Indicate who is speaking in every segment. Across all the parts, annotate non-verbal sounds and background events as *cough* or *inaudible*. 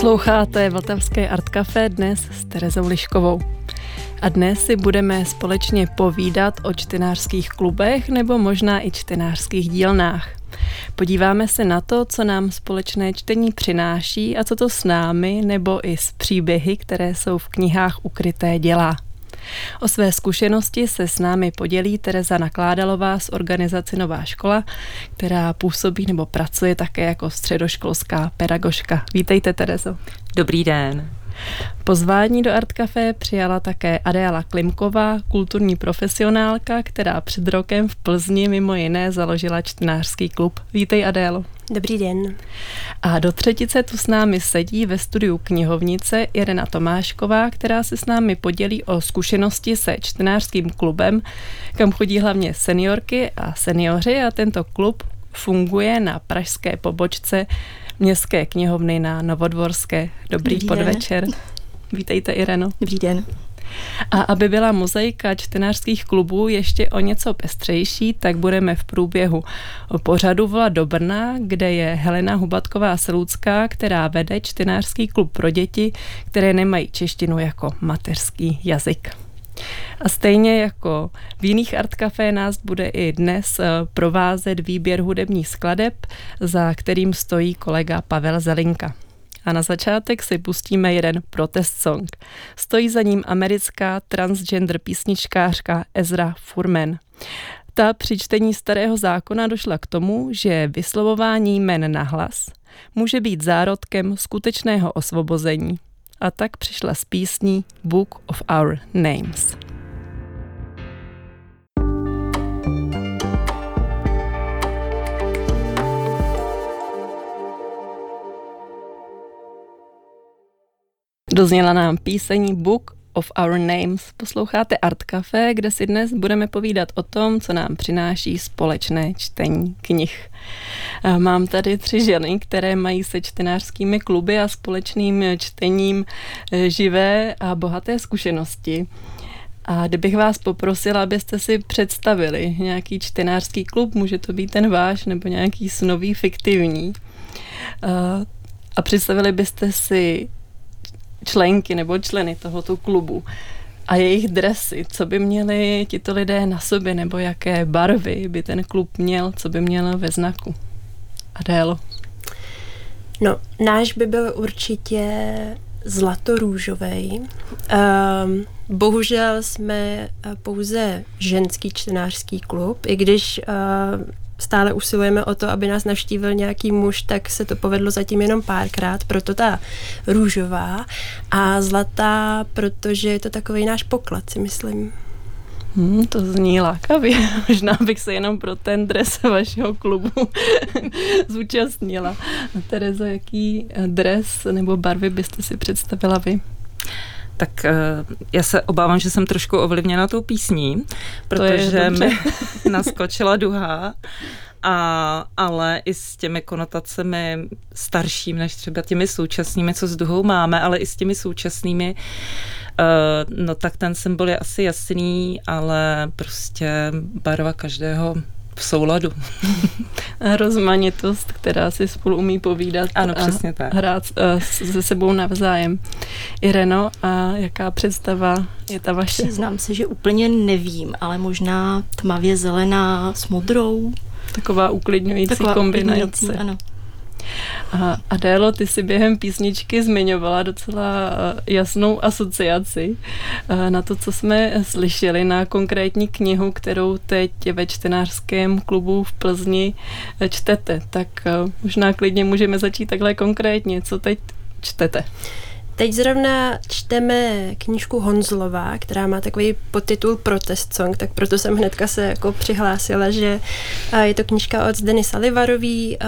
Speaker 1: Posloucháte Vltavské Art Café dnes s Terezou Liškovou. A dnes si budeme společně povídat o čtenářských klubech nebo možná i čtenářských dílnách. Podíváme se na to, co nám společné čtení přináší a co to s námi nebo i s příběhy, které jsou v knihách ukryté, dělá. O své zkušenosti se s námi podělí Tereza Nakládalová z organizace Nová škola, která působí nebo pracuje také jako středoškolská pedagožka. Vítejte, Terezo.
Speaker 2: Dobrý den.
Speaker 1: Pozvání do Art Café přijala také Adéla Klimková, kulturní profesionálka, která před rokem v Plzni mimo jiné založila čtenářský klub. Vítej Adélo.
Speaker 3: Dobrý den.
Speaker 1: A do třetice tu s námi sedí ve studiu knihovnice Irena Tomášková, která se s námi podělí o zkušenosti se čtenářským klubem, kam chodí hlavně seniorky a seniori a tento klub funguje na pražské pobočce Městské knihovny na Novodvorské. Dobrý, Dobrý podvečer. Den. Vítejte, Ireno.
Speaker 3: Dobrý den.
Speaker 1: A aby byla mozaika čtenářských klubů ještě o něco pestřejší, tak budeme v průběhu pořadu volat do Brna, kde je Helena Hubatková Slucká, která vede čtenářský klub pro děti, které nemají češtinu jako mateřský jazyk. A stejně jako v jiných art café nás bude i dnes eh, provázet výběr hudebních skladeb, za kterým stojí kolega Pavel Zelinka. A na začátek si pustíme jeden protest song. Stojí za ním americká transgender písničkářka Ezra Furman. Ta při čtení starého zákona došla k tomu, že vyslovování jmen na hlas může být zárodkem skutečného osvobození. A tak přišla s písní Book of Our Names. Dozněla nám písení Book of Our Names. Posloucháte Art Café, kde si dnes budeme povídat o tom, co nám přináší společné čtení knih. Mám tady tři ženy, které mají se čtenářskými kluby a společným čtením e, živé a bohaté zkušenosti. A kdybych vás poprosila, abyste si představili nějaký čtenářský klub, může to být ten váš nebo nějaký snový, fiktivní. A představili byste si členky nebo členy tohoto klubu a jejich dresy, co by měli tito lidé na sobě, nebo jaké barvy by ten klub měl, co by měl ve znaku. Adélo.
Speaker 3: No, náš by byl určitě zlatorůžový. Um, bohužel jsme pouze ženský čtenářský klub, i když uh, stále usilujeme o to, aby nás navštívil nějaký muž, tak se to povedlo zatím jenom párkrát, proto ta růžová a zlatá, protože je to takový náš poklad, si myslím.
Speaker 1: Hmm, to zní lákavě. *laughs* Možná bych se jenom pro ten dres vašeho klubu *laughs* zúčastnila. Tereza, jaký dres nebo barvy byste si představila vy?
Speaker 2: Tak eh, já se obávám, že jsem trošku ovlivněna tou písní, protože mi *laughs* naskočila duha. A, ale i s těmi konotacemi starším než třeba těmi současnými, co s duhou máme, ale i s těmi současnými, uh, no tak ten symbol je asi jasný, ale prostě barva každého v souladu. *laughs*
Speaker 1: Rozmanitost, která si spolu umí povídat
Speaker 2: ano, a přesně tak.
Speaker 1: hrát uh, se sebou navzájem. Ireno, a jaká představa je ta vaše?
Speaker 4: Přiznám se, že úplně nevím, ale možná tmavě zelená s modrou.
Speaker 1: Taková uklidňující Taková kombinace. Uklidňující,
Speaker 4: ano.
Speaker 1: A Adélo, ty si během písničky zmiňovala docela eh, jasnou asociaci eh, na to, co jsme slyšeli, na konkrétní knihu, kterou teď ve čtenářském klubu v Plzni eh, čtete. Tak možná klidně můžeme začít takhle konkrétně. Co teď čtete?
Speaker 3: Teď zrovna čteme knížku Honzlova, která má takový podtitul Protest Song, tak proto jsem hnedka se jako přihlásila, že je to knížka od Zdeny Salivarový,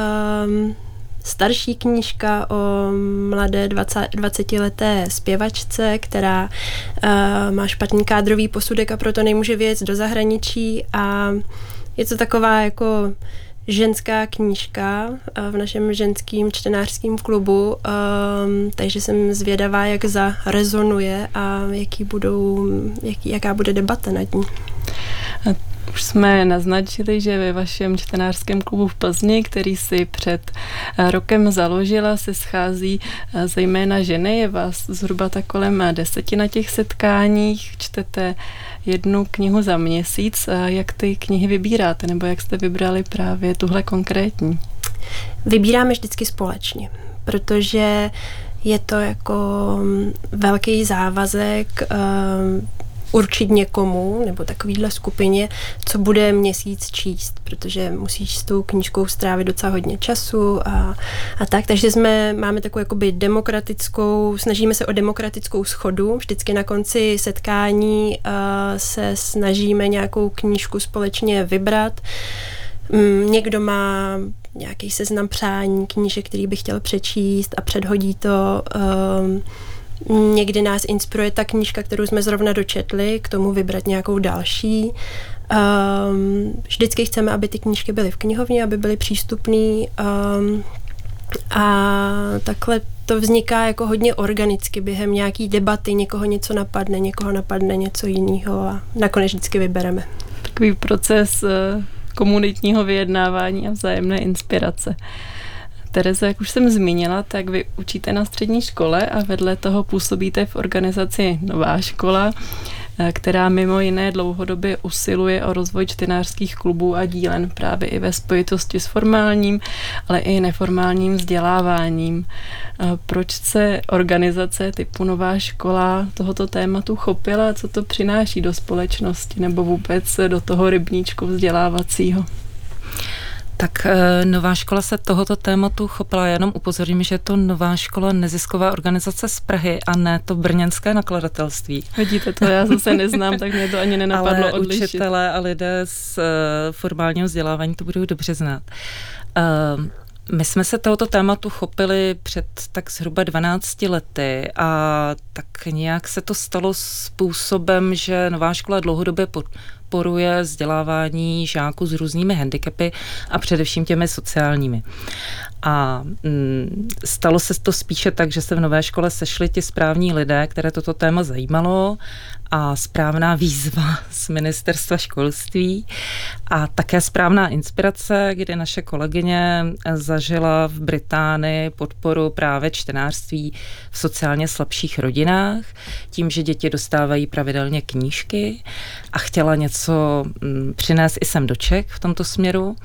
Speaker 3: um, starší knížka o mladé 20, 20-leté zpěvačce, která uh, má špatný kádrový posudek a proto nemůže věc do zahraničí a je to taková jako ženská knížka uh, v našem ženským čtenářském klubu, um, takže jsem zvědavá, jak zarezonuje a jaký budou, jaký, jaká bude debata nad ní.
Speaker 1: Už jsme naznačili, že ve vašem čtenářském klubu v Plzni, který si před eh, rokem založila, se schází eh, zejména ženy. Je vás zhruba tak kolem deseti na těch setkáních. Čtete jednu knihu za měsíc. Jak ty knihy vybíráte, nebo jak jste vybrali právě tuhle konkrétní?
Speaker 3: Vybíráme vždycky společně, protože je to jako mm, velký závazek určit někomu nebo takovýhle skupině, co bude měsíc číst, protože musíš s tou knížkou strávit docela hodně času a, a tak. Takže jsme, máme takovou jakoby demokratickou, snažíme se o demokratickou schodu. Vždycky na konci setkání uh, se snažíme nějakou knížku společně vybrat. Um, někdo má nějaký seznam přání knížek, který by chtěl přečíst a předhodí to um, Někdy nás inspiruje ta knížka, kterou jsme zrovna dočetli, k tomu vybrat nějakou další. Um, vždycky chceme, aby ty knížky byly v knihovně, aby byly přístupné. Um, a takhle to vzniká jako hodně organicky během nějaký debaty, někoho něco napadne, někoho napadne něco jiného a nakonec vždycky vybereme.
Speaker 1: Takový proces eh, komunitního vyjednávání a vzájemné inspirace. Terezo, jak už jsem zmínila, tak vy učíte na střední škole a vedle toho působíte v organizaci Nová škola, eh, která mimo jiné dlouhodobě usiluje o rozvoj čtenářských klubů a dílen právě i ve spojitosti s formálním, ale i neformálním vzděláváním. Proč se organizace typu Nová škola tohoto tématu chopila, co to přináší do společnosti nebo vůbec do toho rybníčku vzdělávacího?
Speaker 2: Tak eh, Nová škola se tohoto tématu chopila. Jenom upozorím, že je to Nová škola nezisková organizace z Prahy a ne to brněnské nakladatelství.
Speaker 1: Vidíte to, já zase *laughs* neznám, tak mě to ani nenapadlo
Speaker 2: Ale
Speaker 1: odlišit.
Speaker 2: učitelé a lidé z uh, formálního vzdělávání to budou dobře znát. Uh, my jsme se tohoto tématu chopili před tak zhruba 12 lety a tak nějak se to stalo způsobem, že Nová škola dlouhodobě podporuje vzdělávání žáků s různými handicapy a především těmi sociálními. A mm, stalo se to spíše tak, že se v nové škole sešli ti správní lidé, které toto téma zajímalo a správná výzva *laughs* z ministerstva školství a také správná inspirace, kdy naše kolegyně zažila v Británii podporu právě čtenářství v sociálně slabších rodinách, tím, že děti dostávají pravidelně knížky a chtěla něco mm, přinést i sem do Čech v tomto směru.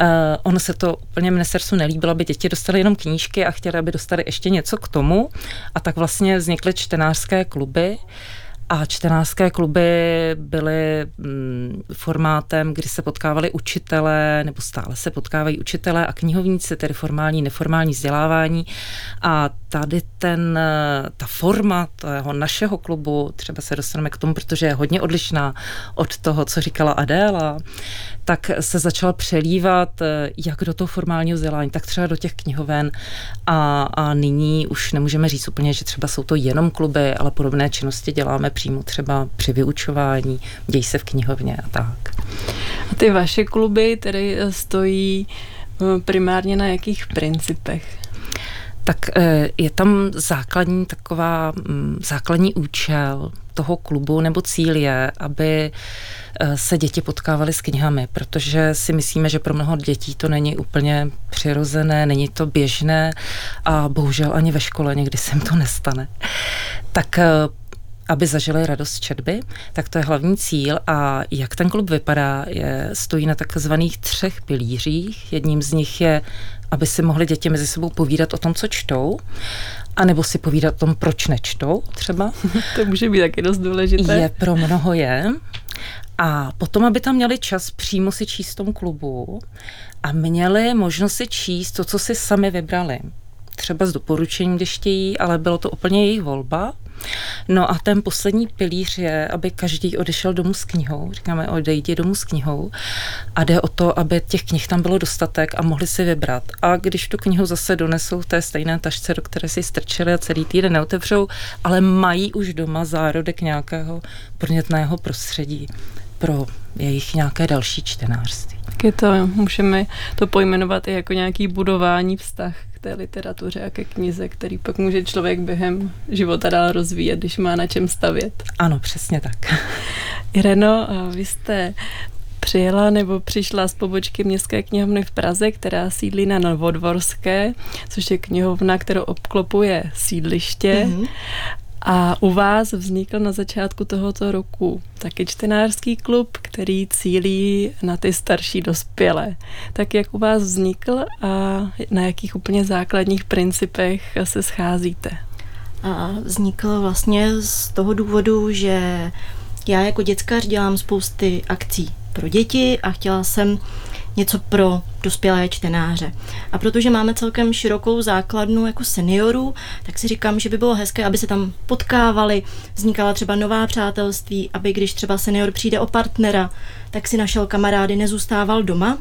Speaker 2: Uh, ono se to úplně ministerstvu nelíbilo, aby děti dostaly jenom knížky a chtěli, aby dostali ještě něco k tomu. A tak vlastně vznikly čtenářské kluby, a čtenářské kluby byly mm, formátem, kdy se potkávali učitelé, nebo stále se potkávají učitelé a knihovníci, tedy formální, neformální vzdělávání. A tady ten, ta forma toho našeho klubu, třeba se dostaneme k tomu, protože je hodně odlišná od toho, co říkala Adéla, tak se začal přelívat jak do toho formálního vzdělání, tak třeba do těch knihoven a, a nyní už nemůžeme říct úplně, že třeba jsou to jenom kluby, ale podobné činnosti děláme přímo třeba při vyučování, dějí se v knihovně a tak.
Speaker 1: A ty vaše kluby tedy stojí eh, primárně na jakých principech?
Speaker 2: Tak eh, je tam základní taková, mm, základní účel toho klubu nebo cíl je, aby eh, se děti potkávaly s knihami, protože si myslíme, že pro mnoho dětí to není úplně přirozené, není to běžné a bohužel ani ve škole někdy se jim to nestane. Tak eh, aby zažili radost četby, tak to je hlavní cíl a jak ten klub vypadá, je, stojí na takzvaných třech pilířích. Jedním z nich je, aby si mohli děti mezi sebou povídat o tom, co čtou, a nebo si povídat o tom, proč nečtou třeba. *laughs*
Speaker 1: to může být taky dost důležité.
Speaker 2: Je pro mnoho je. A potom, aby tam měli čas přímo si číst v tom klubu a měli možnost si číst to, co si sami vybrali. Třeba s doporučením, když chtějí, ale bylo to úplně jejich volba. No a ten poslední pilíř je, aby každý odešel domů s knihou. Říkáme, odejdi domů s knihou. A jde o to, aby těch knih tam bylo dostatek a mohli si vybrat. A když tu knihu zase donesou v té stejné tašce, do které si strčili a celý týden neotevřou, ale mají už doma zárodek nějakého podnětného prostředí pro jejich nějaké další čtenářství.
Speaker 1: Tak je to, můžeme to pojmenovat i jako nějaký budování vztah té literatuře a ke knize, který pak může člověk během života dál rozvíjet, když má na čem stavět.
Speaker 2: Ano, přesně tak. *laughs*
Speaker 1: Ireno, vy jste přijela nebo přišla z pobočky Městské knihovny v Praze, která sídlí na Novodvorské, což je knihovna, kterou obklopuje sídliště. Mm-hmm. A u vás vznikl na začátku tohoto roku taky čtenářský klub, který cílí na ty starší dospělé. Tak jak u vás vznikl a na jakých úplně základních principech se scházíte?
Speaker 4: A vznikl vlastně z toho důvodu, že já jako dětskař dělám spousty akcí pro děti a chtěla jsem něco pro dospělé čtenáře. A protože máme celkem širokou základnu jako seniorů, tak si říkám, že by bylo hezké, aby se tam potkávali, vznikala třeba nová přátelství, aby když třeba senior přijde o partnera, tak si našel kamarády, nezůstával doma,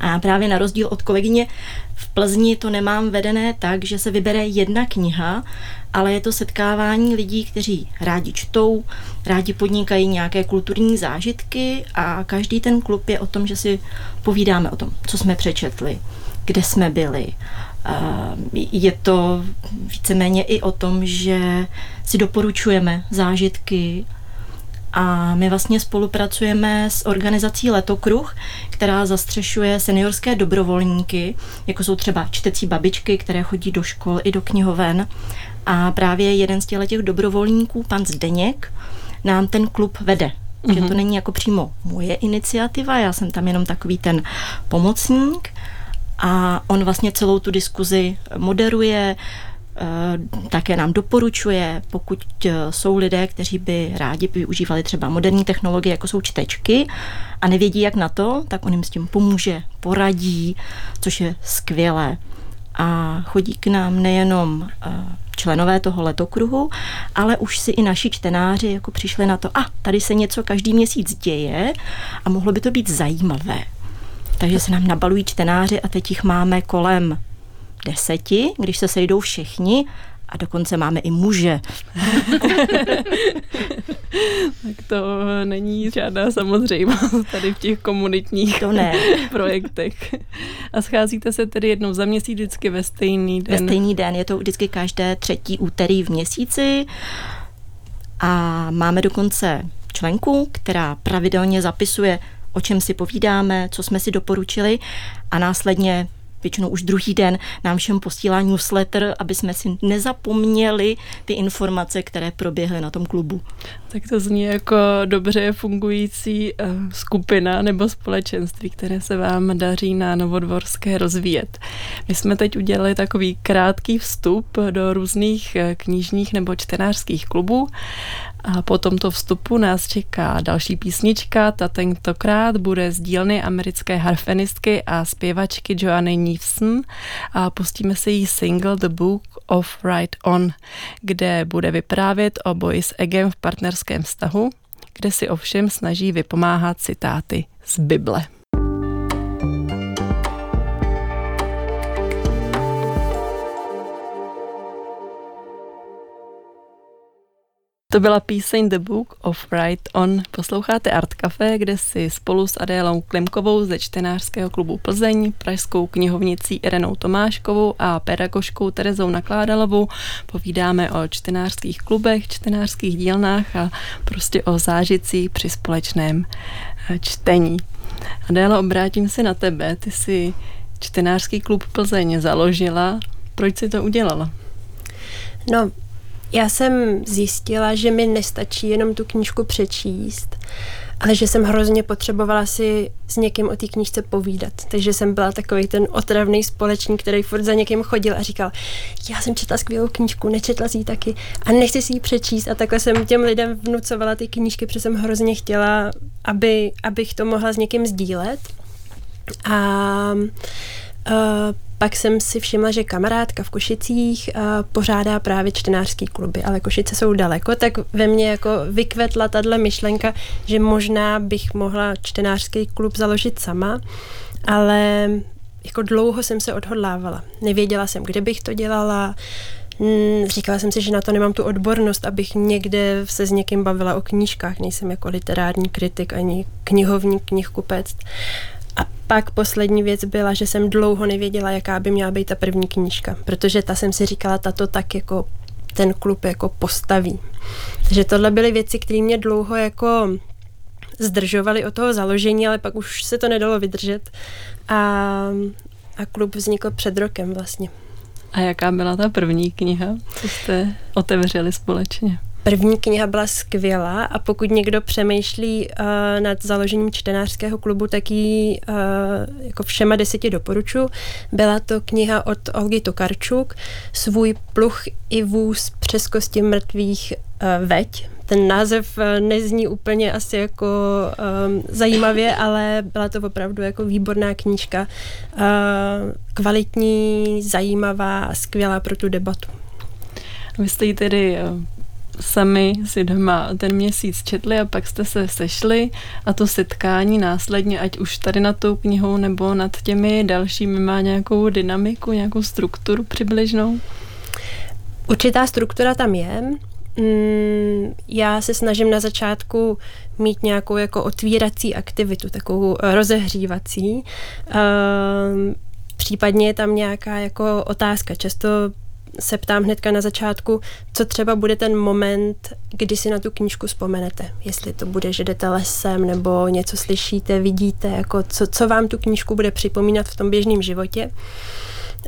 Speaker 4: a právě na rozdíl od kolegyně v Plzni to nemám vedené tak, že se vybere jedna kniha, ale je to setkávání lidí, kteří rádi čtou, rádi podnikají nějaké kulturní zážitky a každý ten klub je o tom, že si povídáme o tom, co jsme přečetli, kde jsme byli. Je to víceméně i o tom, že si doporučujeme zážitky, a my vlastně spolupracujeme s organizací Letokruh, která zastřešuje seniorské dobrovolníky, jako jsou třeba čtecí babičky, které chodí do škol i do knihoven. A právě jeden z těch dobrovolníků, pan Zdeněk, nám ten klub vede. Mm-hmm. Že to mhm. není jako přímo moje iniciativa, já jsem tam jenom takový ten pomocník a on vlastně celou tu diskuzi moderuje, Eh, také nám doporučuje, pokud eh, jsou lidé, kteří by rádi využívali třeba moderní technologie, jako jsou čtečky, a nevědí, jak na to, tak on jim s tím pomůže, poradí, což je skvělé. A chodí k nám nejenom eh, členové toho letokruhu, ale už si i naši čtenáři jako přišli na to, a tady se něco každý měsíc děje a mohlo by to být zajímavé. Takže se nám nabalují čtenáři a teď jich máme kolem deseti, když se sejdou všichni a dokonce máme i muže. *laughs*
Speaker 1: tak to není žádná samozřejmost tady v těch komunitních to ne. *laughs* projektech. A scházíte se tedy jednou za měsíc vždycky ve stejný den?
Speaker 4: Ve stejný den, je to vždycky každé třetí úterý v měsíci a máme dokonce členku, která pravidelně zapisuje, o čem si povídáme, co jsme si doporučili a následně většinou už druhý den nám všem posílá newsletter, aby jsme si nezapomněli ty informace, které proběhly na tom klubu.
Speaker 1: Tak to zní jako dobře fungující uh, skupina nebo společenství, které se vám daří na Novodvorské rozvíjet. My jsme teď udělali takový krátký vstup do různých eh, knižních nebo čtenářských klubů a po tomto vstupu nás čeká další písnička, ta tentokrát bude z dílny americké harfenistky a zpěvačky Joanny Newson a pustíme se jí single The Book of Right On, kde bude vyprávět o boji s egem v partnerském vztahu, kde si ovšem snaží vypomáhat citáty z Bible. To byla píseň The Book of Right On. Posloucháte Art Café, kde si spolu s Adélou Klimkovou ze čtenářského klubu Plzeň, pražskou knihovnicí Irenou Tomáškovou a pedagožkou Terezou Nakládalovou povídáme o čtenářských klubech, čtenářských dílnách a prostě o zážicí při společném eh, čtení. Adéla, obrátím se na tebe. Ty si čtenářský klub Plzeň založila. Proč si to udělala?
Speaker 3: No, já jsem zjistila, že mi nestačí jenom tu knížku přečíst, ale že jsem hrozně potřebovala si s někým o té knížce povídat. Takže jsem byla takový ten otravný společník, který furt za někým chodil a říkal, já jsem četla skvělou knížku, nečetla si ji taky a nechci si ji přečíst. A takhle jsem těm lidem vnucovala ty knížky, protože jsem hrozně chtěla, aby, abych to mohla s někým sdílet. A uh, pak jsem si všimla, že kamarádka v Košicích uh, pořádá právě čtenářský kluby, ale Košice jsou daleko, tak ve mně jako vykvetla tahle myšlenka, že možná bych mohla čtenářský klub založit sama, ale jako dlouho jsem se odhodlávala. Nevěděla jsem, kde bych to dělala, mm, Říkala jsem si, že na to nemám tu odbornost, abych někde se s někým bavila o knížkách. Nejsem jako literární kritik ani knihovník, knihkupec. A pak poslední věc byla, že jsem dlouho nevěděla, jaká by měla být ta první knížka, protože ta jsem si říkala, tato tak jako ten klub jako postaví. Takže tohle byly věci, které mě dlouho jako zdržovali od toho založení, ale pak už se to nedalo vydržet a, a klub vznikl před rokem vlastně.
Speaker 1: A jaká byla ta první kniha, co jste otevřeli společně?
Speaker 3: První kniha byla skvělá a pokud někdo přemýšlí uh, nad založením čtenářského klubu, tak ji uh, jako všema deseti doporučuji. Byla to kniha od Olgy Tokarčuk, Svůj pluch i vůz přes kosti mrtvých uh, veď. Ten název nezní úplně asi jako um, zajímavě, *laughs* ale byla to opravdu jako výborná knížka. Uh, kvalitní, zajímavá a skvělá pro tu debatu.
Speaker 1: Vy jste ji tedy sami si doma ten měsíc četli a pak jste se sešli a to setkání následně, ať už tady nad tou knihou nebo nad těmi dalšími, má nějakou dynamiku, nějakou strukturu přibližnou?
Speaker 3: Určitá struktura tam je. Mm, já se snažím na začátku mít nějakou jako otvírací aktivitu, takovou rozehřívací. Ehm, případně je tam nějaká jako otázka. Často se ptám hnedka na začátku, co třeba bude ten moment, kdy si na tu knížku vzpomenete. Jestli to bude, že jdete lesem, nebo něco slyšíte, vidíte, jako co, co vám tu knížku bude připomínat v tom běžném životě.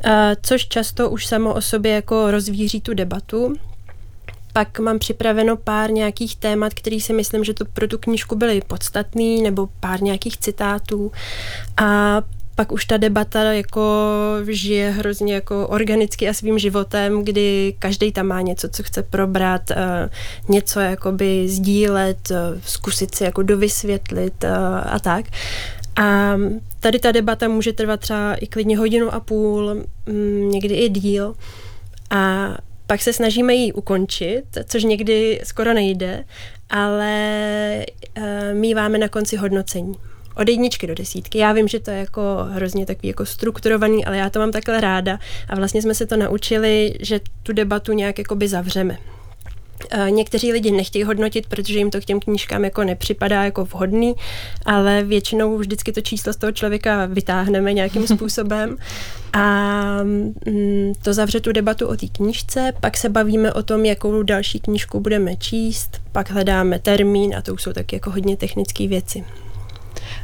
Speaker 3: Uh, což často už samo o sobě jako rozvíří tu debatu. Pak mám připraveno pár nějakých témat, který si myslím, že to pro tu knížku byly podstatný, nebo pár nějakých citátů. A pak už ta debata jako žije hrozně jako organicky a svým životem, kdy každý tam má něco, co chce probrat, eh, něco jakoby sdílet, eh, zkusit si jako dovysvětlit eh, a tak. A tady ta debata může trvat třeba i klidně hodinu a půl, mm, někdy i díl. A pak se snažíme ji ukončit, což někdy skoro nejde, ale míváme na konci hodnocení od jedničky do desítky. Já vím, že to je jako hrozně takový jako strukturovaný, ale já to mám takhle ráda a vlastně jsme se to naučili, že tu debatu nějak jakoby zavřeme. Někteří lidi nechtějí hodnotit, protože jim to k těm knížkám jako nepřipadá jako vhodný, ale většinou vždycky to číslo z toho člověka vytáhneme nějakým *laughs* způsobem a mm, to zavře tu debatu o té knížce, pak se bavíme o tom, jakou další knížku budeme číst, pak hledáme termín a to už jsou taky jako hodně technické věci.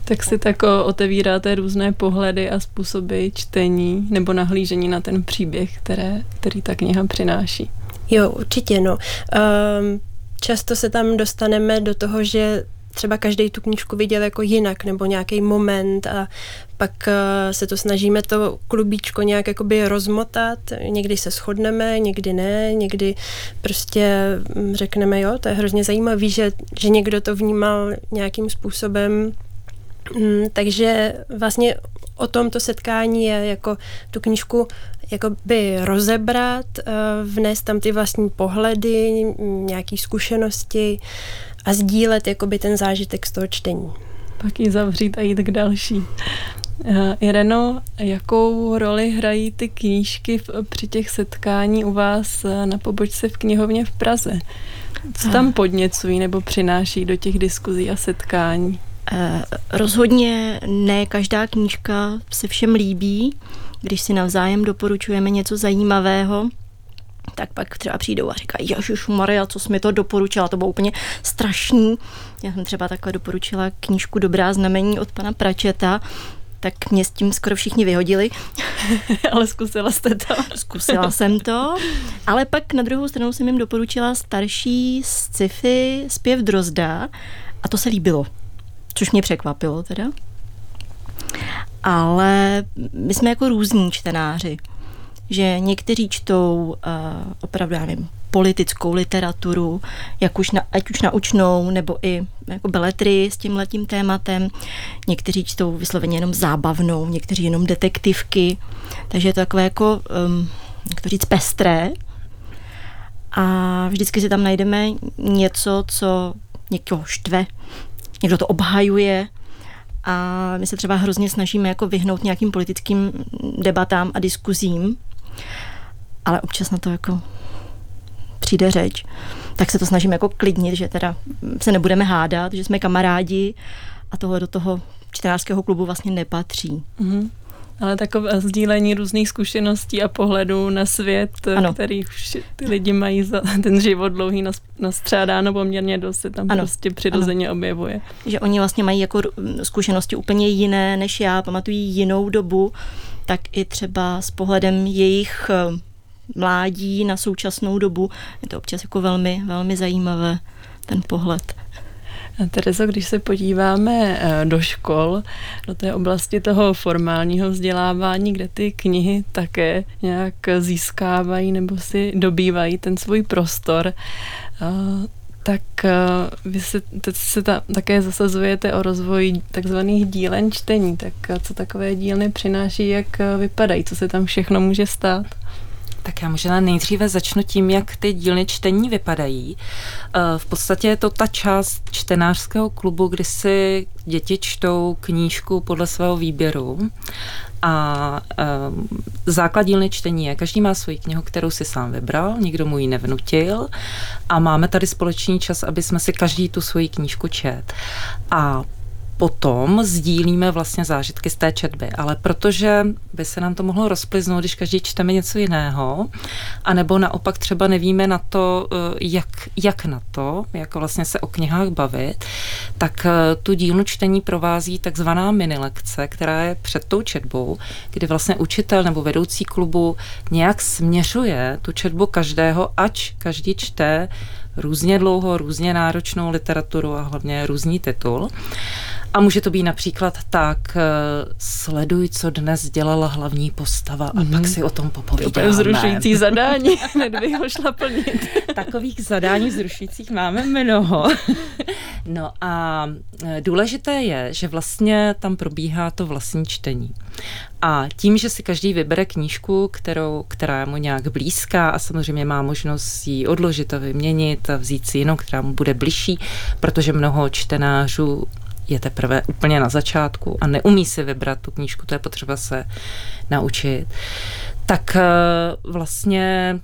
Speaker 1: Tak si tak otevíráte různé pohledy a způsoby čtení nebo nahlížení na ten příběh, které, který ta kniha přináší.
Speaker 3: Jo, určitě, no. Um, často se tam dostaneme do toho, že třeba každý tu knížku viděl jako jinak, nebo nějaký moment a pak uh, se to snažíme to klubíčko nějak jakoby rozmotat. Někdy se shodneme, někdy ne, někdy prostě mm, řekneme, jo, to je hrozně zajímavý, že, že někdo to vnímal nějakým způsobem takže vlastně o tomto setkání je jako tu knížku jakoby rozebrat, eh, vnést tam ty vlastní pohledy, nějaké zkušenosti a sdílet jakoby ten zážitek z toho čtení.
Speaker 1: Pak ji zavřít a jít k další. Eh, Ireno, jakou roli hrají ty knížky při těch setkání u vás eh, na pobočce v knihovně v Praze? Co tam podněcují nebo přináší do těch diskuzí a setkání?
Speaker 4: Eh, rozhodně ne každá knížka se všem líbí. Když si navzájem doporučujeme něco zajímavého, tak pak třeba přijdou a říkají, Ježiš Maria, co jsi mi to doporučila, to bylo úplně strašný. Já jsem třeba takhle doporučila knížku Dobrá znamení od pana Pračeta, tak mě s tím skoro všichni vyhodili. *laughs*
Speaker 1: ale zkusila jste to.
Speaker 4: Zkusila jsem to, ale pak na druhou stranu jsem jim doporučila starší sci-fi zpěv Drozda a to se líbilo což mě překvapilo teda. Ale my jsme jako různí čtenáři, že někteří čtou uh, opravdu, já nevím, politickou literaturu, jak už na, ať už naučnou, nebo i jako beletry s tím letím tématem. Někteří čtou vysloveně jenom zábavnou, někteří jenom detektivky. Takže je to takové jako, um, jak to říct, pestré. A vždycky si tam najdeme něco, co někoho štve, někdo to obhajuje a my se třeba hrozně snažíme jako vyhnout nějakým politickým debatám a diskuzím, ale občas na to jako přijde řeč, tak se to snažíme jako klidnit, že teda se nebudeme hádat, že jsme kamarádi a tohle do toho čtenářského klubu vlastně nepatří. Mm-hmm.
Speaker 1: Ale takové sdílení různých zkušeností a pohledů na svět, ano. který už ty lidi mají za ten život dlouhý nastřádáno poměrně dost, se tam ano. prostě přirozeně ano. objevuje.
Speaker 4: Že oni vlastně mají jako zkušenosti úplně jiné než já, pamatují jinou dobu, tak i třeba s pohledem jejich eh, mládí na současnou dobu je to občas jako velmi, velmi zajímavé, ten pohled.
Speaker 1: Terezo, když se podíváme eh, do škol, do té oblasti toho formálního vzdělávání, kde ty knihy také nějak získávají nebo si dobývají ten svůj prostor, eh, tak eh, vy se, teď se ta, také zasazujete o rozvoj takzvaných dílen čtení. Tak co takové dílny přináší, jak vypadají, co se tam všechno může stát?
Speaker 2: Tak já možná nejdříve začnu tím, jak ty dílny čtení vypadají. Eh, v podstatě je to ta část čtenářského klubu, kdy si děti čtou knížku podle svého výběru a um, základ dílny čtení je, každý má svoji knihu, kterou si sám vybral, nikdo mu ji nevnutil a máme tady společný čas, aby jsme si každý tu svoji knížku čet. A potom sdílíme vlastně zážitky z té četby, ale protože by se nám to mohlo rozpliznout, když každý čteme něco jiného, anebo naopak třeba nevíme na to, eh, jak, jak na to, jak vlastně se o knihách bavit, tak eh, tu dílnu čtení provází takzvaná mini lekce, která je před tou četbou, kdy vlastně učitel nebo vedoucí klubu nějak směřuje tu četbu každého, ač každý čte různě dlouho, různě náročnou literaturu a hlavně různý titul. A může to být například tak, eh, sleduj, co dnes dělala hlavní postava a mm-hmm. pak si o tom popovídáme. To
Speaker 1: je vzrušující zadání, *laughs* hned bych ho šla plnit.
Speaker 2: Takových zadání vzrušujících máme mnoho. *laughs* No a eh, důležité je, že vlastně tam probíhá to vlastní čtení. A tím, že si každý vybere knížku, kterou, která je mu nějak blízká a samozřejmě má možnost ji odložit a vyměnit a vzít si jinou, která mu bude bližší, protože mnoho čtenářů je teprve úplně na začátku a neumí si vybrat tu knížku, to je potřeba se naučit, tak eh, vlastně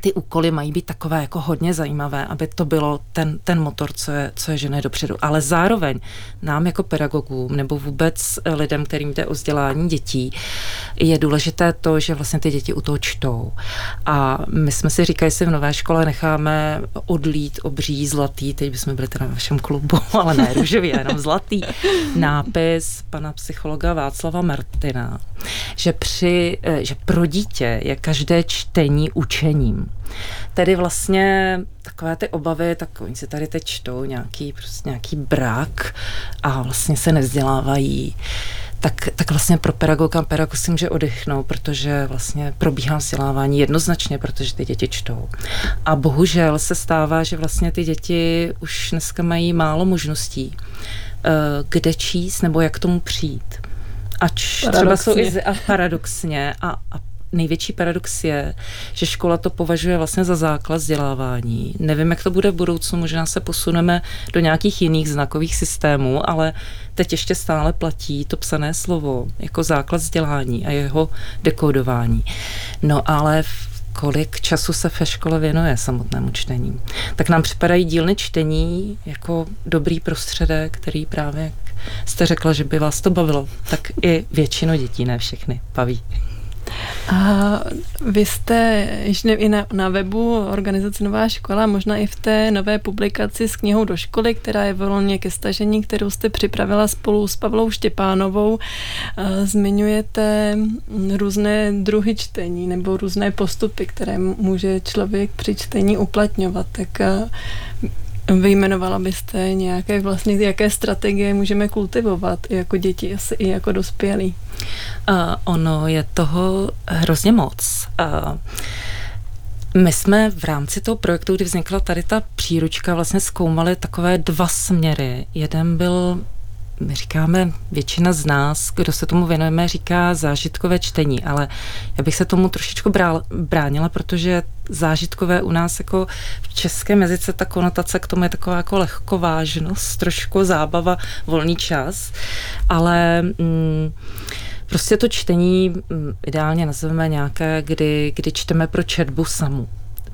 Speaker 2: ty úkoly mají být takové jako hodně zajímavé, aby to bylo ten, ten motor, co je, co je žene dopředu. Ale zároveň nám jako pedagogům nebo vůbec lidem, kterým jde o vzdělání dětí, je důležité to, že vlastně ty děti u toho čtou. A my jsme si říkali, že v nové škole necháme odlít obří zlatý, teď bychom byli teda ve vašem klubu, *laughs* ale ne růžový, jenom zlatý nápis pana psychologa Václava Martina, že, při, eh, že pro dítě je každé čtení učením. Tedy vlastně takové ty obavy, tak oni si tady teď čtou nějaký, prostě nějaký brak a vlastně se nevzdělávají tak, tak vlastně pro pedagoga pedagog si může odechnout, protože vlastně probíhá vzdělávání jednoznačně, protože ty děti čtou. A bohužel se stává, že vlastně ty děti už dneska mají málo možností, eh, kde číst nebo jak tomu přijít. Ač třeba jsou i a paradoxně a, a největší paradox je, že škola to považuje vlastně za základ vzdělávání. Nevím, jak to bude v budoucnu, možná se posuneme do nějakých jiných znakových systémů, ale teď ještě stále platí to psané slovo jako základ vzdělání a jeho dekodování. No ale kolik času se ve škole věnuje samotnému čtení. Tak nám připadají dílny čtení jako dobrý prostředek, který právě jste řekla, že by vás to bavilo, tak i většinu dětí, ne všechny, baví.
Speaker 1: A vy jste ještě i na, na webu organizace Nová škola, možná i v té nové publikaci s knihou do školy, která je volně ke stažení, kterou jste připravila spolu s Pavlou Štěpánovou, zmiňujete různé druhy čtení nebo různé postupy, které může člověk při čtení uplatňovat. Tak Vyjmenovala byste nějaké vlastně, jaké strategie můžeme kultivovat jako děti, asi i jako dospělí?
Speaker 2: Uh, ono je toho hrozně moc. Uh, my jsme v rámci toho projektu, kdy vznikla tady ta příručka, vlastně zkoumali takové dva směry. Jeden byl my říkáme, většina z nás, kdo se tomu věnujeme, říká zážitkové čtení, ale já bych se tomu trošičku brál, bránila, protože zážitkové u nás jako v českém jazyce ta konotace k tomu je taková jako lehkovážnost, trošku zábava, volný čas, ale mm, prostě to čtení mm, ideálně nazveme nějaké, kdy, kdy čteme pro četbu samu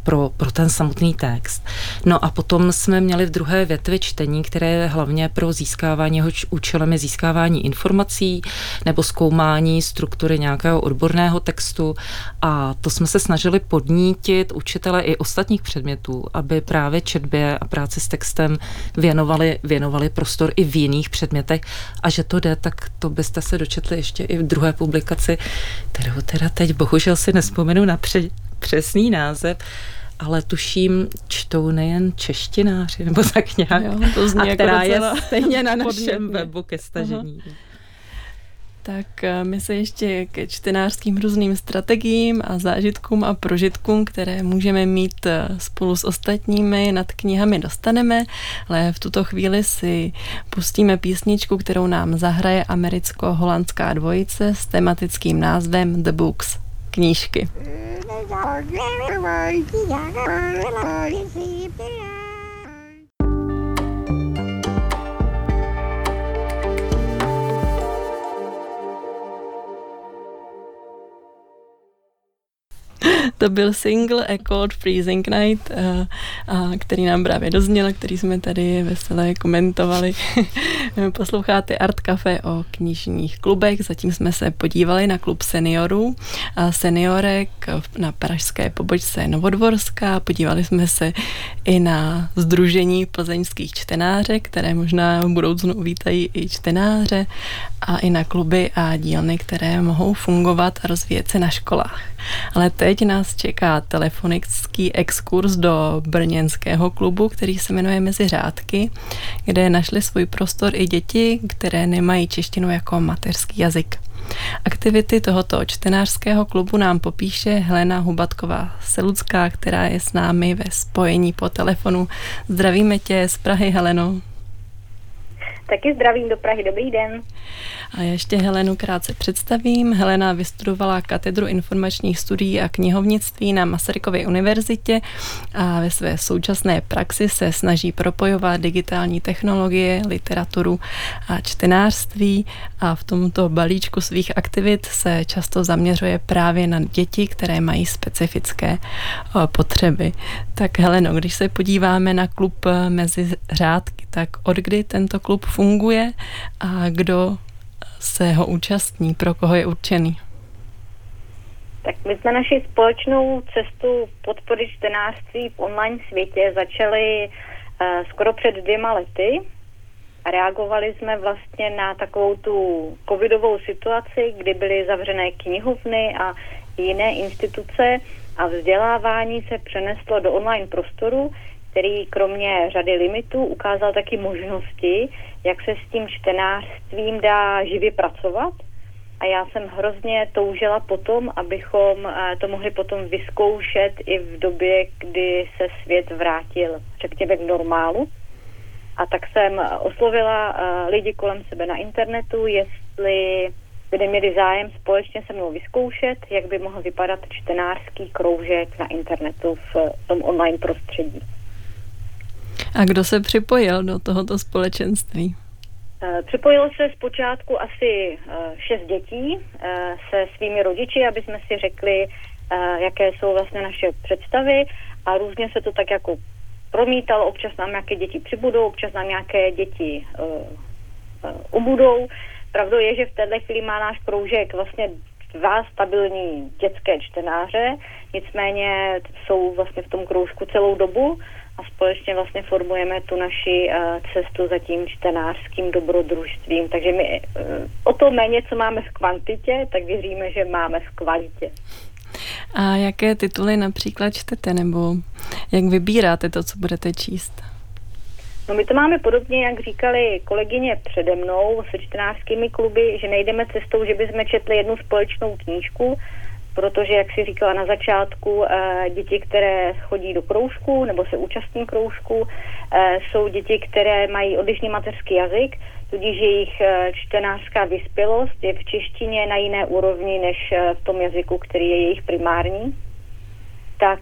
Speaker 2: pro, pro ten samotný text. No a potom jsme měli v druhé větvi čtení, které je hlavně pro získávání, jeho účelem je získávání informací nebo zkoumání struktury nějakého odborného textu. A to jsme se snažili podnítit učitele i ostatních předmětů, aby právě četbě a práci s textem věnovali, věnovali prostor i v jiných předmětech. A že to jde, tak to byste se dočetli ještě i v druhé publikaci, kterou teda teď bohužel si nespomenu na pře- přesný název, ale tuším, čtou nejen češtináři, nebo tak nějak. Jo,
Speaker 1: to zní a
Speaker 2: jako která je stejně na *laughs* našem webu ke stažení. Aha.
Speaker 1: Tak eh, my se ještě ke čtenářským různým strategiím a zážitkům a prožitkům, které můžeme mít eh, spolu s ostatními nad knihami dostaneme, ale v tuto chvíli si pustíme písničku, kterou nám zahraje americko-holandská dvojice s tematickým názvem The Books knížky. To byl single A Cold Freezing Night, a, a, který nám právě dozněl, který jsme tady veselé komentovali. *laughs* Posloucháte Art Café o knižních klubech, zatím jsme se podívali na klub seniorů a seniorek na pražské pobočce Novodvorská, podívali jsme se i na Združení plzeňských čtenářek, které možná v budoucnu uvítají i čtenáře a i na kluby a dílny, které mohou fungovat a rozvíjet se na školách. Ale teď nás čeká telefonický exkurs do brněnského klubu, který se jmenuje Mezi řádky, kde našli svůj prostor i děti, které nemají češtinu jako mateřský jazyk. Aktivity tohoto čtenářského klubu nám popíše Helena Hubatková Selucká, která je s námi ve spojení po telefonu. Zdravíme tě z Prahy, Heleno.
Speaker 5: Taky zdravím do Prahy, dobrý den.
Speaker 1: A ještě Helenu krátce představím. Helena vystudovala katedru informačních studií a knihovnictví na Masarykově univerzitě a ve své současné praxi se snaží propojovat digitální technologie, literaturu a čtenářství a v tomto balíčku svých aktivit se často zaměřuje právě na děti, které mají specifické potřeby. Tak Heleno, když se podíváme na klub mezi řádky, tak od kdy tento klub funguje a kdo se ho účastní, pro koho je určený?
Speaker 5: Tak my jsme naši společnou cestu podpory čtenářství v online světě začali uh, skoro před dvěma lety a reagovali jsme vlastně na takovou tu covidovou situaci, kdy byly zavřené knihovny a jiné instituce a vzdělávání se přeneslo do online prostoru, který kromě řady limitů ukázal taky možnosti, jak se s tím čtenářstvím dá živě pracovat. A já jsem hrozně toužila potom, abychom eh, to mohli potom vyzkoušet i v době, kdy se svět vrátil, řekněme, k normálu. A tak jsem oslovila eh, lidi kolem sebe na internetu, jestli by měli zájem společně se mnou vyzkoušet, jak by mohl vypadat čtenářský kroužek na internetu v tom online prostředí.
Speaker 1: A kdo se připojil do tohoto společenství?
Speaker 5: Eh, připojilo se zpočátku asi eh, šest dětí eh, se svými rodiči, aby jsme si řekli, jaké jsou vlastně naše představy a různě se to tak jako promítalo, občas nám nějaké děti přibudou, občas nám nějaké děti ubudou. Pravdou je, že v této chvíli má náš kroužek vlastně dva stabilní dětské čtenáře, nicméně jsou vlastně v tom kroužku celou dobu a společně vlastně formujeme tu naši uh, cestu za tím čtenářským dobrodružstvím. Takže my uh, o to méně, co máme v kvantitě, tak věříme, že máme v kvalitě.
Speaker 1: A jaké tituly například čtete, nebo jak vybíráte to, co budete číst?
Speaker 5: No my to máme podobně, jak říkali kolegyně přede mnou se čtenářskými kluby, že nejdeme cestou, že bychom četli jednu společnou knížku, protože, jak si říkala na začátku, eh, děti, které chodí do kroužku nebo se účastní kroužku, eh, jsou děti, které mají odlišný mateřský jazyk, tudíž jejich eh, čtenářská vyspělost je v češtině na jiné úrovni než v tom jazyku, který je jejich primární. Tak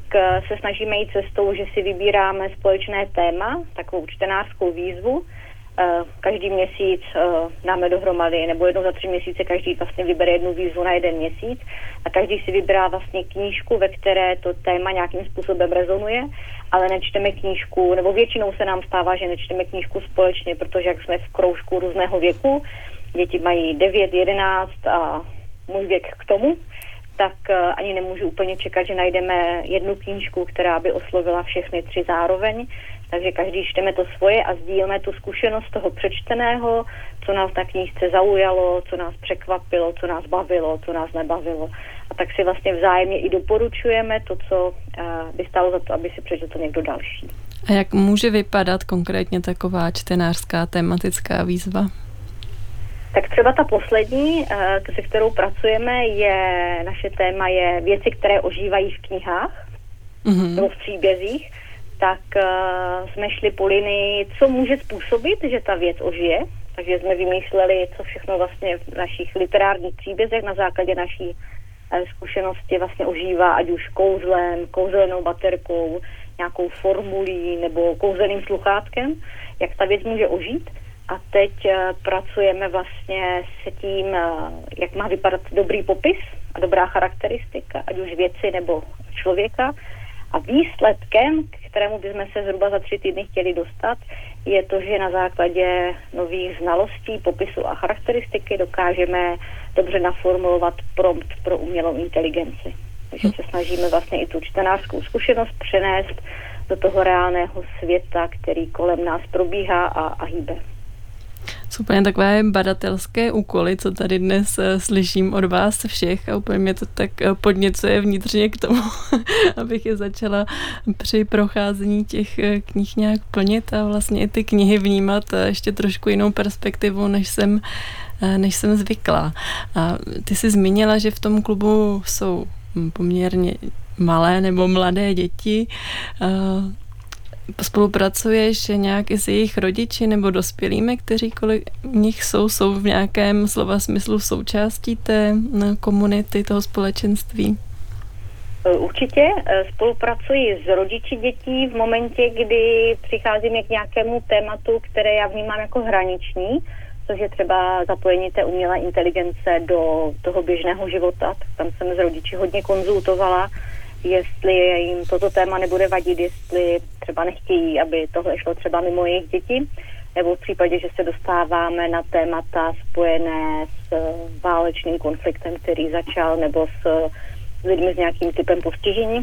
Speaker 5: se snažíme jít cestou, že si vybíráme společné téma, takovou čtenářskou výzvu každý měsíc eh, dáme dohromady, nebo jednou za tři měsíce každý vlastně vybere jednu výzvu na jeden měsíc a každý si vybrá vlastně knížku, ve které to téma nějakým způsobem rezonuje, ale nečteme knížku, nebo většinou se nám stává, že nečteme knížku společně, protože jak jsme v kroužku různého věku, děti mají 9, 11 a můj věk k tomu, tak eh, ani nemůžu úplně čekat, že najdeme jednu knížku, která by oslovila všechny tři zároveň. Takže každý čteme to svoje a sdílíme tu zkušenost toho přečteného, co nás na knížce zaujalo, co nás překvapilo, co nás bavilo, co nás nebavilo. A tak si vlastně vzájemně i doporučujeme to, co uh, by stálo za to, aby si přečetl někdo další.
Speaker 1: A jak může vypadat konkrétně taková čtenářská tematická výzva?
Speaker 5: Tak třeba ta poslední, eh, se kterou pracujeme, je, naše téma je věci, které ožívají v knihách mm-hmm. nebo v příbězích, tak uh, jsme šli po linii, co může způsobit, že ta věc ožije. Takže jsme vymýšleli, co všechno vlastně v našich literárních příbězech na základě naší uh, zkušenosti vlastně ožívá, ať už kouzlem, kouzelnou baterkou, nějakou formulí nebo kouzelným sluchátkem, jak ta věc může ožít. A teď uh, pracujeme vlastně se tím, uh, jak má vypadat dobrý popis a dobrá charakteristika, ať už věci nebo člověka. A výsledkem, k kterému bychom se zhruba za tři týdny chtěli dostat, je to, že na základě nových znalostí, popisu a charakteristiky dokážeme dobře naformulovat prompt pro umělou inteligenci. Takže se snažíme vlastně i tu čtenářskou zkušenost přenést do toho reálného světa, který kolem nás probíhá a, a hýbe
Speaker 1: jsou úplně takové badatelské úkoly, co tady dnes eh, slyším od vás všech a úplně mě to tak eh, podněcuje vnitřně k tomu, *laughs* abych je začala při procházení těch eh, knih nějak plnit a vlastně i ty knihy vnímat ještě trošku jinou perspektivu, než jsem, než jsem zvyklá. A ty jsi zmínila, že v tom klubu jsou poměrně malé nebo mladé děti spolupracuješ nějak i s jejich rodiči nebo dospělými, kteří kolik nich jsou, jsou v nějakém slova smyslu součástí té komunity, toho společenství?
Speaker 5: E, určitě e, spolupracuji s rodiči dětí v momentě, kdy přicházíme k nějakému tématu, které já vnímám jako hraniční, což je třeba zapojení té umělé inteligence do toho běžného života. Tam jsem s rodiči hodně konzultovala jestli jim toto téma nebude vadit, jestli třeba nechtějí, aby tohle šlo třeba mimo jejich děti, nebo v případě, že se dostáváme na témata spojené s válečným konfliktem, který začal, nebo s lidmi s nějakým typem postižení.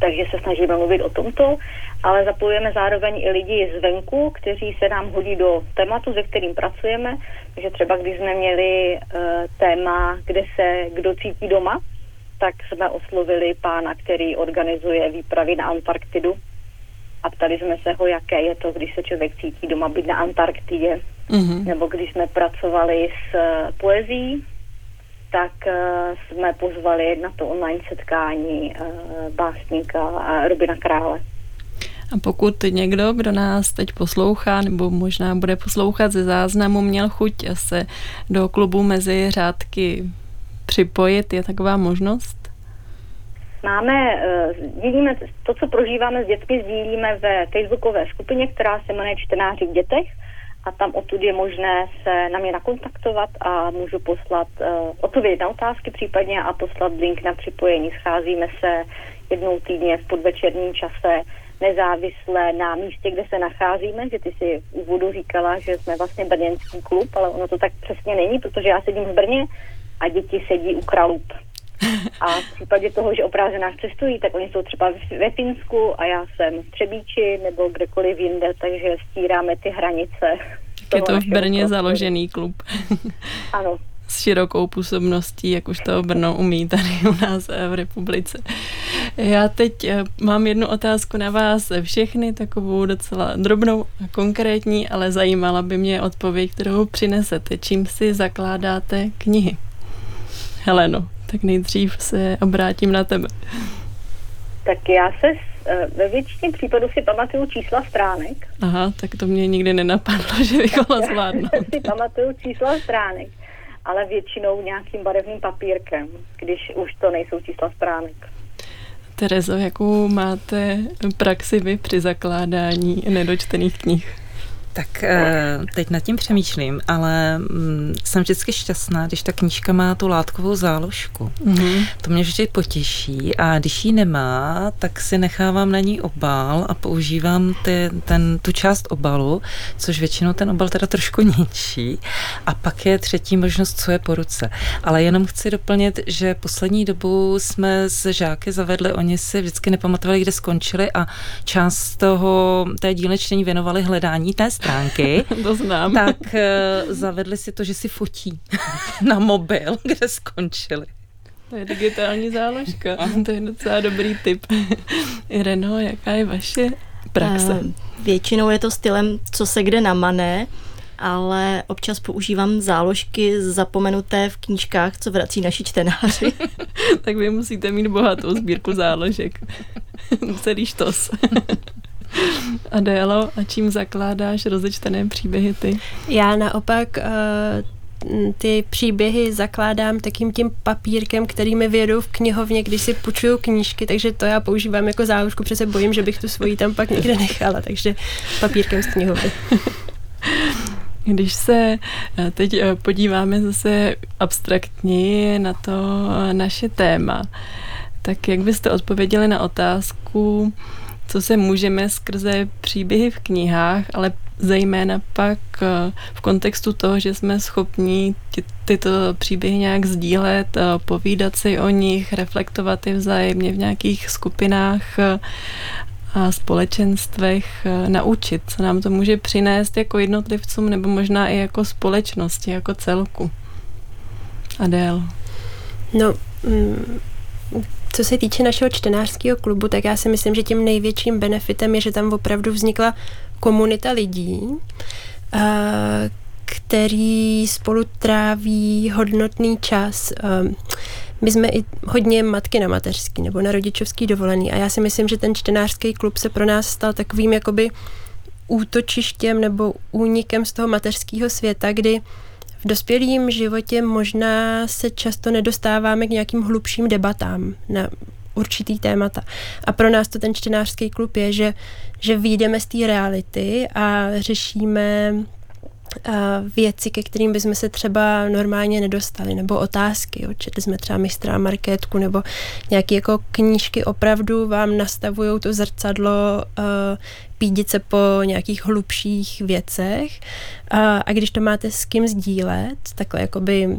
Speaker 5: Takže se snažíme mluvit o tomto, ale zapojujeme zároveň i lidi zvenku, kteří se nám hodí do tématu, se kterým pracujeme. Takže třeba když jsme měli uh, téma, kde se kdo cítí doma, tak jsme oslovili pána, který organizuje výpravy na Antarktidu a ptali jsme se ho, jaké je to, když se člověk cítí doma být na Antarktidě. Mm-hmm. Nebo když jsme pracovali s uh, poezí, tak uh, jsme pozvali na to online setkání uh, básníka Robina Krále.
Speaker 1: A pokud někdo, kdo nás teď poslouchá, nebo možná bude poslouchat ze záznamu, měl chuť se do klubu mezi řádky připojit? Je taková možnost?
Speaker 5: Máme, eh, sdílíme to, co prožíváme s dětmi, sdílíme ve facebookové skupině, která se jmenuje Čtenáři v dětech a tam odtud je možné se na mě nakontaktovat a můžu poslat uh, odpověď na otázky případně a poslat link na připojení. Scházíme se jednou týdně v podvečerním čase nezávisle na místě, kde se nacházíme, že ty si v úvodu říkala, že jsme vlastně brněnský klub, ale ono to tak přesně není, protože já sedím v Brně a děti sedí u Kralup. A v případě toho, že o prázdninách cestují, tak oni jsou třeba ve Finsku a já jsem v Třebíči nebo kdekoliv jinde, takže stíráme ty hranice.
Speaker 1: Je to v Brně prostoru. založený klub. *laughs*
Speaker 5: Ano.
Speaker 1: S širokou působností, jak už to Brno umí tady u nás v republice. Já teď eh, mám jednu otázku na vás všechny, takovou docela drobnou a konkrétní, ale zajímala by mě odpověď, kterou přinesete. Čím si zakládáte knihy? Heleno, tak nejdřív se obrátím na tebe.
Speaker 5: Tak já se eh, ve většině případů si pamatuju čísla stránek.
Speaker 1: Aha, tak to mě nikdy nenapadlo, že bych mohla zvládnout.
Speaker 5: si pamatuju čísla stránek, ale většinou nějakým barevným papírkem, když už to nejsou čísla stránek.
Speaker 1: Terezo, jakou máte praxi vy při zakládání nedočtených knih?
Speaker 2: Tak eh, teď nad tím přemýšlím, ale mm, jsem vždycky šťastná, když ta knížka má tu látkovou záložku. Mm-hmm. To mě vždy potěší a když ji nemá, tak si nechávám na ní obal a používám ty, ten, tu část obalu, což většinou ten obal teda trošku *laughs* ničí. A pak je třetí možnost, co je po ruce. Ale jenom chci doplnit, že poslední dobu jsme s žáky zavedli, oni si vždycky nepamatovali, kde skončili a část toho, té dílny čtení věnovali hledání té stránky, *laughs*
Speaker 1: to znám.
Speaker 2: tak uh, zavedli si to, že si fotí *laughs* na mobil, kde skončili.
Speaker 1: To je digitální záložka. To je docela dobrý tip. Ireno, jaká je vaše praxe? Uh,
Speaker 4: většinou je to stylem, co se kde namane, ale občas používám záložky zapomenuté v knížkách, co vrací naši čtenáři. *laughs*
Speaker 1: tak vy musíte mít bohatou sbírku záložek. Celý štos. Adélo, a čím zakládáš rozečtené příběhy ty?
Speaker 3: Já naopak uh, ty příběhy zakládám takým tím papírkem, který mi vědou v knihovně, když si půjčuju knížky, takže to já používám jako záložku, protože se bojím, že bych tu svoji tam pak někde nechala, takže papírkem z knihovny. *laughs*
Speaker 1: Když se eh, teď eh, podíváme zase abstraktně na to naše téma, tak jak byste odpověděli na otázku, co se můžeme skrze příběhy v knihách, ale zejména pak eh, v kontextu toho, že jsme schopni ty, tyto příběhy nějak sdílet, eh, povídat si o nich, reflektovat je vzájemně v nějakých skupinách eh, a společenstvech naučit, co nám to může přinést jako jednotlivcům nebo možná i jako společnosti, jako celku. Adél.
Speaker 3: No, mm, co se týče našeho čtenářského klubu, tak já si myslím, že tím největším benefitem je, že tam opravdu vznikla komunita lidí, který spolu tráví hodnotný čas. My jsme i hodně matky na mateřský nebo na rodičovský dovolený a já si myslím, že ten čtenářský klub se pro nás stal takovým jakoby útočištěm nebo únikem z toho mateřského světa, kdy v dospělém životě možná se často nedostáváme k nějakým hlubším debatám na určitý témata. A pro nás to ten čtenářský klub je, že, že vyjdeme z té reality a řešíme věci, ke kterým bychom se třeba normálně nedostali, nebo otázky. Jo. Četli jsme třeba mistra Markétku, nebo nějaké jako knížky opravdu vám nastavují to zrcadlo uh, pídit se po nějakých hlubších věcech a, a když to máte s kým sdílet, takhle jakoby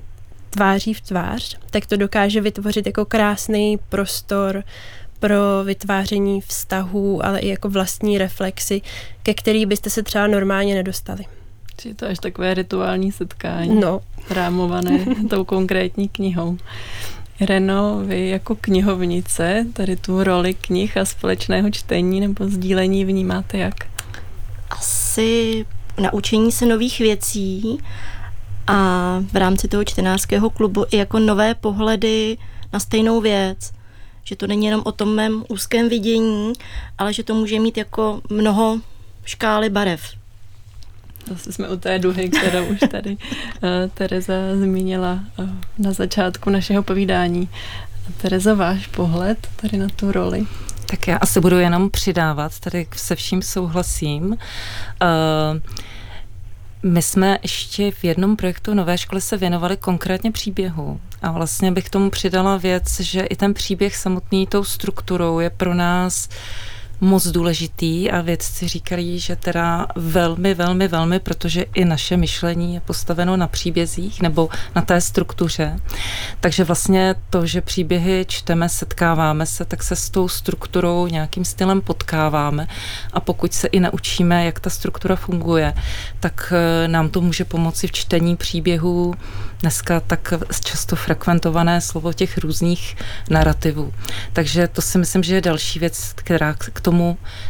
Speaker 3: tváří v tvář, tak to dokáže vytvořit jako krásný prostor pro vytváření vztahů, ale i jako vlastní reflexy, ke který byste se třeba normálně nedostali.
Speaker 1: Či to až takové rituální setkání,
Speaker 3: no.
Speaker 1: rámované *laughs* tou konkrétní knihou. Reno, vy jako knihovnice tady tu roli knih a společného čtení nebo sdílení vnímáte jak?
Speaker 4: Asi naučení se nových věcí a v rámci toho čtenářského klubu i jako nové pohledy na stejnou věc. Že to není jenom o tom mém úzkém vidění, ale že to může mít jako mnoho škály barev.
Speaker 1: Zase jsme u té duhy, kterou už tady uh, Tereza zmínila uh, na začátku našeho povídání. Tereza, váš pohled tady na tu roli?
Speaker 2: Tak já asi budu jenom přidávat, tady se vším souhlasím. Uh, my jsme ještě v jednom projektu Nové školy se věnovali konkrétně příběhu. A vlastně bych tomu přidala věc, že i ten příběh samotný tou strukturou je pro nás uh, moc důležitý a vědci říkají, že teda velmi, velmi, velmi, protože i naše myšlení je postaveno na příbězích nebo na té struktuře. Takže vlastně to, že příběhy čteme, setkáváme se, tak se s tou strukturou nějakým stylem potkáváme a pokud se i naučíme, jak ta struktura funguje, tak eh, nám to může pomoci v čtení příběhů dneska tak často frekventované slovo těch různých narrativů. Takže to si myslím, že je další věc, která k tomu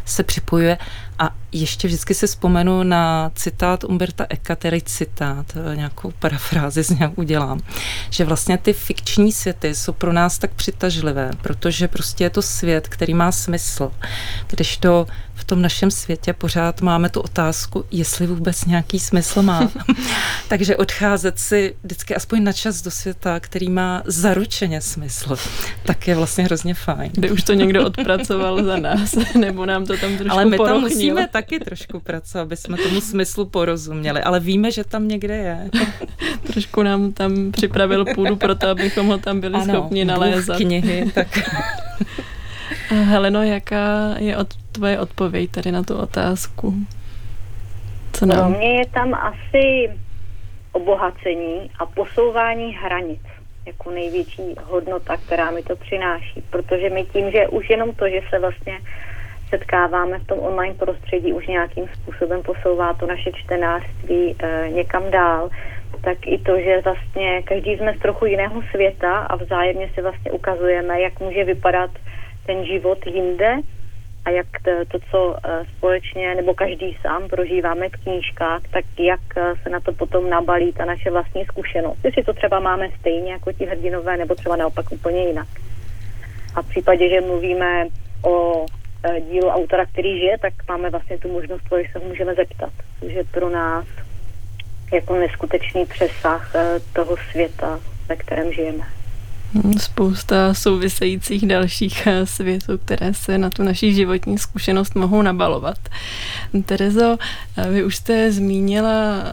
Speaker 2: se připojuje. A ještě vždycky si vzpomenu na citát Umberta Eka, tedy citát, eh, nějakou parafrázi z něj udělám, že vlastně ty fikční světy jsou pro nás tak přitažlivé, protože prostě je to svět, který má smysl, když to v tom našem světě pořád máme tu otázku, jestli vůbec nějaký smysl má. *laughs* Takže odcházet si vždycky aspoň na čas do světa, který má zaručeně smysl, tak je vlastně hrozně fajn.
Speaker 1: Kdy už to někdo *laughs* odpracoval za nás, nebo nám to tam trošku
Speaker 2: Ale my to musíme tak taky trošku pracovat, aby jsme tomu smyslu porozuměli, ale víme, že tam někde je. *laughs*
Speaker 1: trošku nám tam připravil půdu pro to, abychom ho tam byli ano, schopni nalézat.
Speaker 2: knihy, tak... *laughs*
Speaker 1: Heleno, jaká je od, tvoje odpověď tady na tu otázku?
Speaker 5: Co nám? Pro mě je tam asi obohacení a posouvání hranic jako největší hodnota, která mi to přináší. Protože my tím, že už jenom to, že se vlastně setkáváme v tom online prostředí, už nějakým způsobem posouvá to naše čtenářství e, někam dál, tak i to, že vlastně každý jsme z trochu jiného světa a vzájemně si vlastně ukazujeme, jak může vypadat ten život jinde a jak to, co eh, společně nebo každý sám prožíváme v knížkách, tak jak eh, se na to potom nabalí ta naše vlastní zkušenost. Jestli to třeba máme stejně jako ti hrdinové, nebo třeba naopak úplně jinak. A v případě, že mluvíme o eh, dílu autora, který žije, tak máme vlastně tu možnost, že se můžeme zeptat. že pro nás jako neskutečný přesah toho světa, ve kterém žijeme.
Speaker 1: Hmm, spousta souvisejících dalších eh, světů, které se na tu naší životní zkušenost mohou nabalovat. Terezo, eh, vy už jste zmínila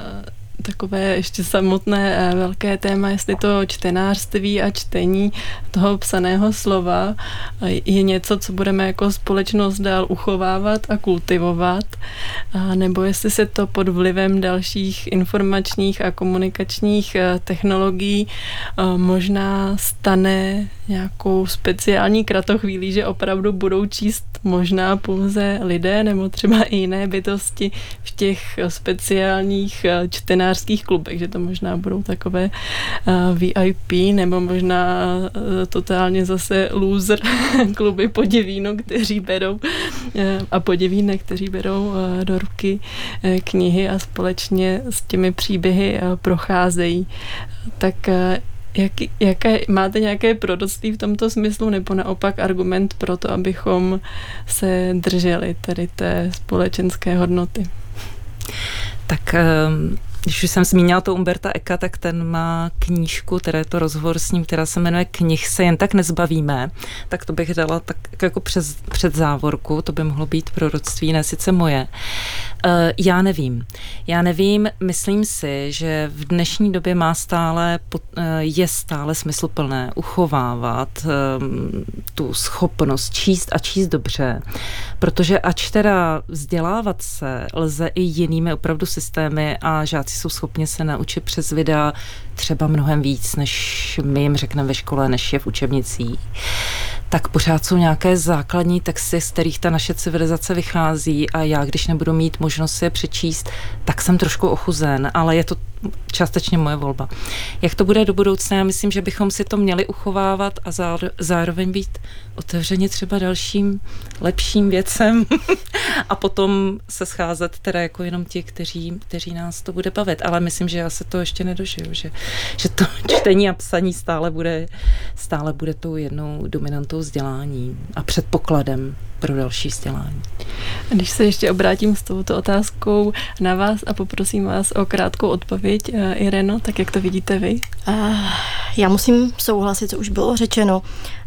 Speaker 1: takové ještě samotné eh, velké téma, jestli to čtenářství a čtení toho psaného slova eh, je něco, co budeme jako společnost dál uchovávat a kultivovat, a nebo jestli se to pod vlivem dalších informačních a komunikačních eh, technologií možná stane nějakou speciální kratochvílí, že opravdu budou číst možná pouze lidé nebo třeba i jiné bytosti v těch speciálních čtenářských klubech, že to možná budou takové VIP nebo možná totálně zase loser *laughs* kluby podivíno, kteří berou a podivínek, kteří berou do ruky knihy a společně s těmi příběhy procházejí. Tak jak, jaké, máte nějaké proroctví v tomto smyslu nebo naopak argument pro to, abychom se drželi tady té společenské hodnoty?
Speaker 2: Tak ehm, když už jsem zmínila to Umberta Eka, tak ten má knížku, teda je to rozhovor s ním, která se jmenuje Knih se jen tak nezbavíme, tak to bych dala tak jako přes, před závorku, to by mohlo být proroctví, ne sice moje. Uh, já nevím. Já nevím, myslím si, že v dnešní době má stále, uh, je stále smysluplné uchovávat um, tu schopnost číst a číst dobře, protože ač teda vzdělávat se lze i jinými opravdu systémy a žáci jsou schopni se naučit přes videa třeba mnohem víc, než my jim řekneme ve škole, než je v učebnicích, tak pořád jsou nějaké základní texty, z kterých ta naše civilizace vychází a já, když nebudu mít možnost je přečíst, tak jsem trošku ochuzen, ale je to částečně moje volba. Jak to bude do budoucna, já myslím, že bychom si to měli uchovávat a zároveň být otevřeni třeba dalším lepším věcem *laughs* a potom se scházet teda jako jenom ti, kteří, kteří nás to bude bavit. Ale myslím, že já se to ještě nedožiju, že, že to *laughs* čtení a psaní stále bude, stále bude tou jednou dominantou vzdělání a předpokladem pro další vzdělání.
Speaker 1: Když se ještě obrátím s touto otázkou na vás a poprosím vás o krátkou odpověď, eh, Ireno, tak jak to vidíte vy?
Speaker 4: Já musím souhlasit, co už bylo řečeno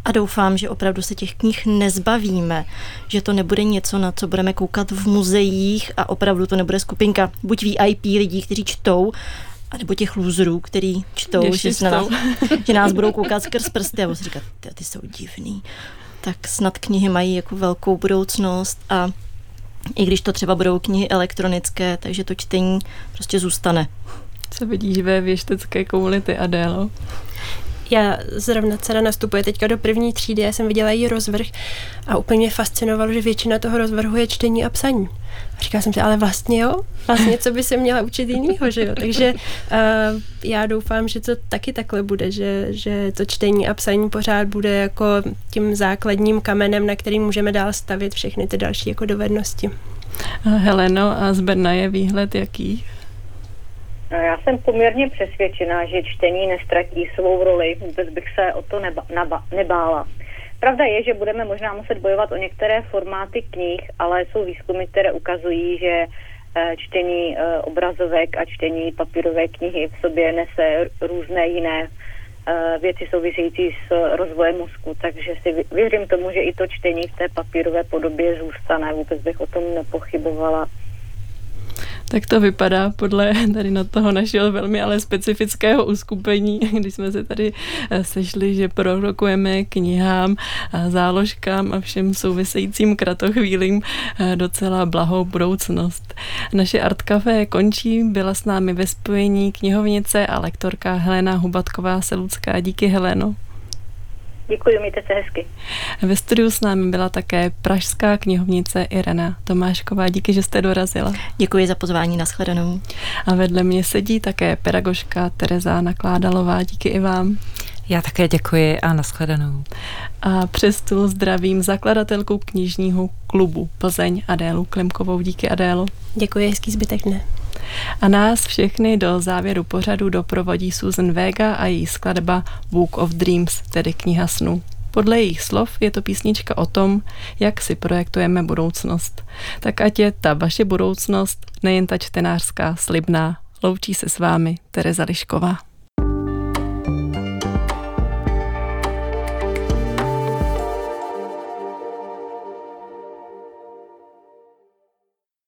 Speaker 4: a doufám, že opravdu se těch knih nezbavíme, že to nebude něco, na co budeme koukat v muzeích a opravdu to nebude skupinka buď VIP lidí, kteří čtou, a nebo těch lůzrů, který čtou, že, čtou. Nás, že nás budou koukat skrz prsty a budou si říkat, ty, ty jsou divný tak snad knihy mají jako velkou budoucnost a i když to třeba budou knihy elektronické, takže to čtení prostě zůstane.
Speaker 1: Co vidíš ve věštecké komunity Adélo?
Speaker 3: Já zrovna dcera nastupuje teďka do první třídy, já jsem viděla její rozvrh a úplně mě fascinovalo, že většina toho rozvrhu je čtení a psaní. A říkala jsem si, ale vlastně jo, vlastně co by se měla učit jinýho, že jo. Takže uh, já doufám, že to taky takhle bude, že, že to čtení a psaní pořád bude jako tím základním kamenem, na který můžeme dál stavit všechny ty další jako dovednosti.
Speaker 1: Heleno, a z Brna je výhled jaký?
Speaker 5: No, já jsem poměrně přesvědčená, že čtení nestratí svou roli, vůbec bych se o to neba, naba, nebála. Pravda je, že budeme možná muset bojovat o některé formáty knih, ale jsou výzkumy, které ukazují, že eh, čtení eh, obrazovek a čtení papírové knihy v sobě nese různé jiné eh, věci související s rozvojem mozku, takže si věřím tomu, že i to čtení v té papírové podobě zůstane. Vůbec bych o tom nepochybovala.
Speaker 1: Tak to vypadá podle tady na toho našeho velmi ale specifického uskupení, *laughs* když jsme se tady eh, sešli, že prorokujeme knihám, záložkám a všem souvisejícím kratochvílím eh, docela blahou budoucnost. Naše Art Café končí, byla s námi ve spojení knihovnice a lektorka Helena Hubatková Selucká. Díky Heleno.
Speaker 5: Děkuji, mějte se hezky.
Speaker 1: Ve studiu s námi byla také pražská knihovnice Irena Tomášková. Díky, že jste dorazila.
Speaker 4: Děkuji za pozvání, na shledanou.
Speaker 1: A vedle mě sedí také pedagožka Tereza Nakládalová. Díky i vám.
Speaker 2: Já také děkuji a nashledanou.
Speaker 1: A přes stůl zdravím zakladatelku knižního klubu Plzeň Adélu Klemkovou. Díky Adélo.
Speaker 3: Děkuji, hezký zbytek dne.
Speaker 1: A nás všechny do závěru pořadu doprovodí Susan Vega a její skladba Book of Dreams, tedy kniha snů. Podle jejich slov je to písnička o tom, jak si projektujeme budoucnost. Tak ať je ta vaše budoucnost nejen ta čtenářská, slibná. Loučí se s vámi Tereza Lišková.